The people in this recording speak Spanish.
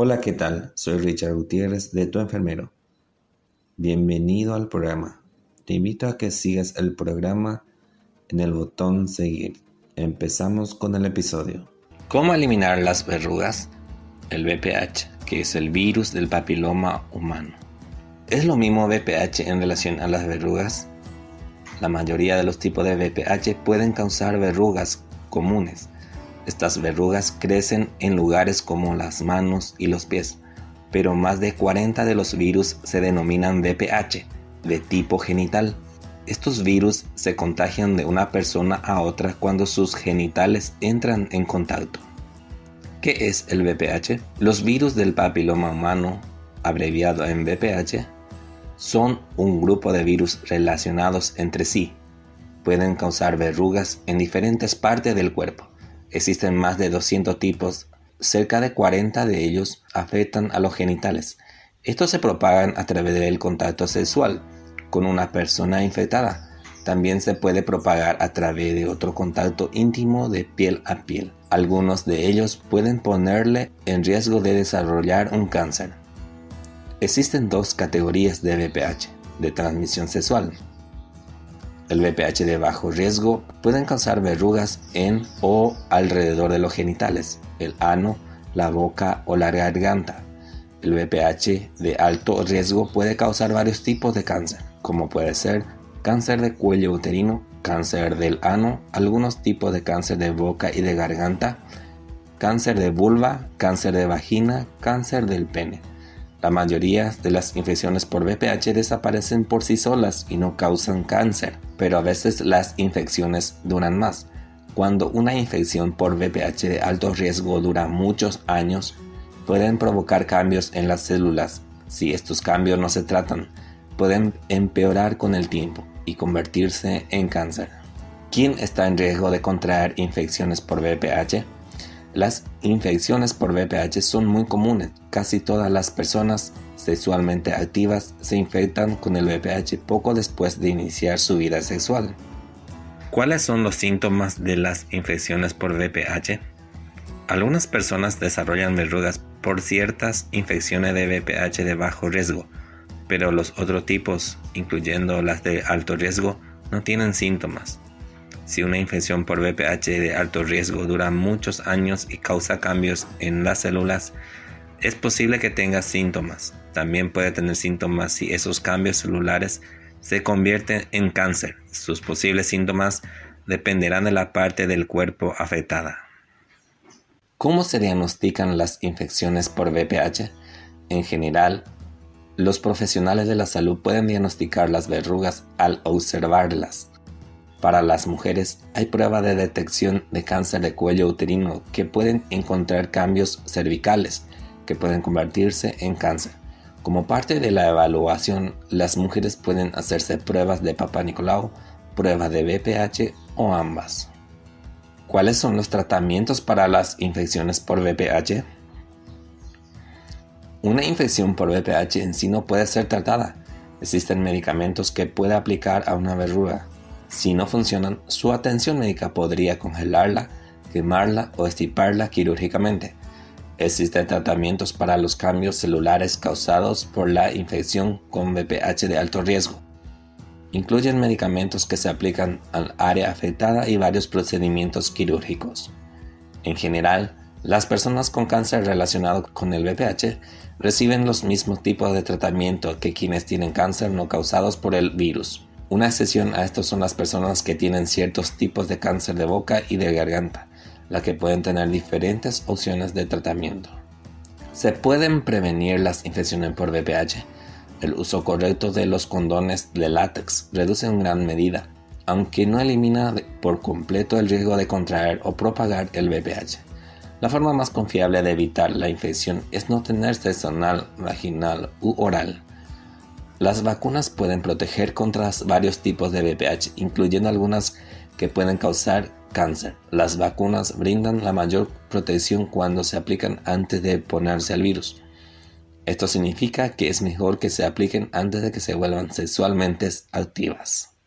Hola, ¿qué tal? Soy Richard Gutiérrez de Tu Enfermero. Bienvenido al programa. Te invito a que sigas el programa en el botón seguir. Empezamos con el episodio. ¿Cómo eliminar las verrugas? El VPH, que es el virus del papiloma humano. ¿Es lo mismo VPH en relación a las verrugas? La mayoría de los tipos de VPH pueden causar verrugas comunes. Estas verrugas crecen en lugares como las manos y los pies, pero más de 40 de los virus se denominan VPH, de tipo genital. Estos virus se contagian de una persona a otra cuando sus genitales entran en contacto. ¿Qué es el VPH? Los virus del papiloma humano, abreviado en VPH, son un grupo de virus relacionados entre sí. Pueden causar verrugas en diferentes partes del cuerpo. Existen más de 200 tipos, cerca de 40 de ellos afectan a los genitales. Estos se propagan a través del contacto sexual con una persona infectada. También se puede propagar a través de otro contacto íntimo de piel a piel. Algunos de ellos pueden ponerle en riesgo de desarrollar un cáncer. Existen dos categorías de VPH de transmisión sexual. El VPH de bajo riesgo pueden causar verrugas en o alrededor de los genitales, el ano, la boca o la garganta. El VPH de alto riesgo puede causar varios tipos de cáncer, como puede ser cáncer de cuello uterino, cáncer del ano, algunos tipos de cáncer de boca y de garganta, cáncer de vulva, cáncer de vagina, cáncer del pene. La mayoría de las infecciones por VPH desaparecen por sí solas y no causan cáncer, pero a veces las infecciones duran más. Cuando una infección por VPH de alto riesgo dura muchos años, pueden provocar cambios en las células. Si estos cambios no se tratan, pueden empeorar con el tiempo y convertirse en cáncer. ¿Quién está en riesgo de contraer infecciones por VPH? Las infecciones por VPH son muy comunes. Casi todas las personas sexualmente activas se infectan con el VPH poco después de iniciar su vida sexual. ¿Cuáles son los síntomas de las infecciones por VPH? Algunas personas desarrollan verrugas por ciertas infecciones de VPH de bajo riesgo, pero los otros tipos, incluyendo las de alto riesgo, no tienen síntomas. Si una infección por VPH de alto riesgo dura muchos años y causa cambios en las células, es posible que tenga síntomas. También puede tener síntomas si esos cambios celulares se convierten en cáncer. Sus posibles síntomas dependerán de la parte del cuerpo afectada. ¿Cómo se diagnostican las infecciones por VPH? En general, los profesionales de la salud pueden diagnosticar las verrugas al observarlas. Para las mujeres hay prueba de detección de cáncer de cuello uterino que pueden encontrar cambios cervicales que pueden convertirse en cáncer. Como parte de la evaluación, las mujeres pueden hacerse pruebas de Papa Nicolau, pruebas de VPH o ambas. ¿Cuáles son los tratamientos para las infecciones por VPH? Una infección por VPH en sí no puede ser tratada. Existen medicamentos que puede aplicar a una verruga, si no funcionan, su atención médica podría congelarla, quemarla o estiparla quirúrgicamente. Existen tratamientos para los cambios celulares causados por la infección con VPH de alto riesgo. Incluyen medicamentos que se aplican al área afectada y varios procedimientos quirúrgicos. En general, las personas con cáncer relacionado con el VPH reciben los mismos tipos de tratamiento que quienes tienen cáncer no causados por el virus. Una excepción a esto son las personas que tienen ciertos tipos de cáncer de boca y de garganta, las que pueden tener diferentes opciones de tratamiento. Se pueden prevenir las infecciones por VPH. El uso correcto de los condones de látex reduce en gran medida, aunque no elimina por completo el riesgo de contraer o propagar el VPH. La forma más confiable de evitar la infección es no tener sexo anal, vaginal u oral. Las vacunas pueden proteger contra varios tipos de VPH, incluyendo algunas que pueden causar cáncer. Las vacunas brindan la mayor protección cuando se aplican antes de ponerse al virus. Esto significa que es mejor que se apliquen antes de que se vuelvan sexualmente activas.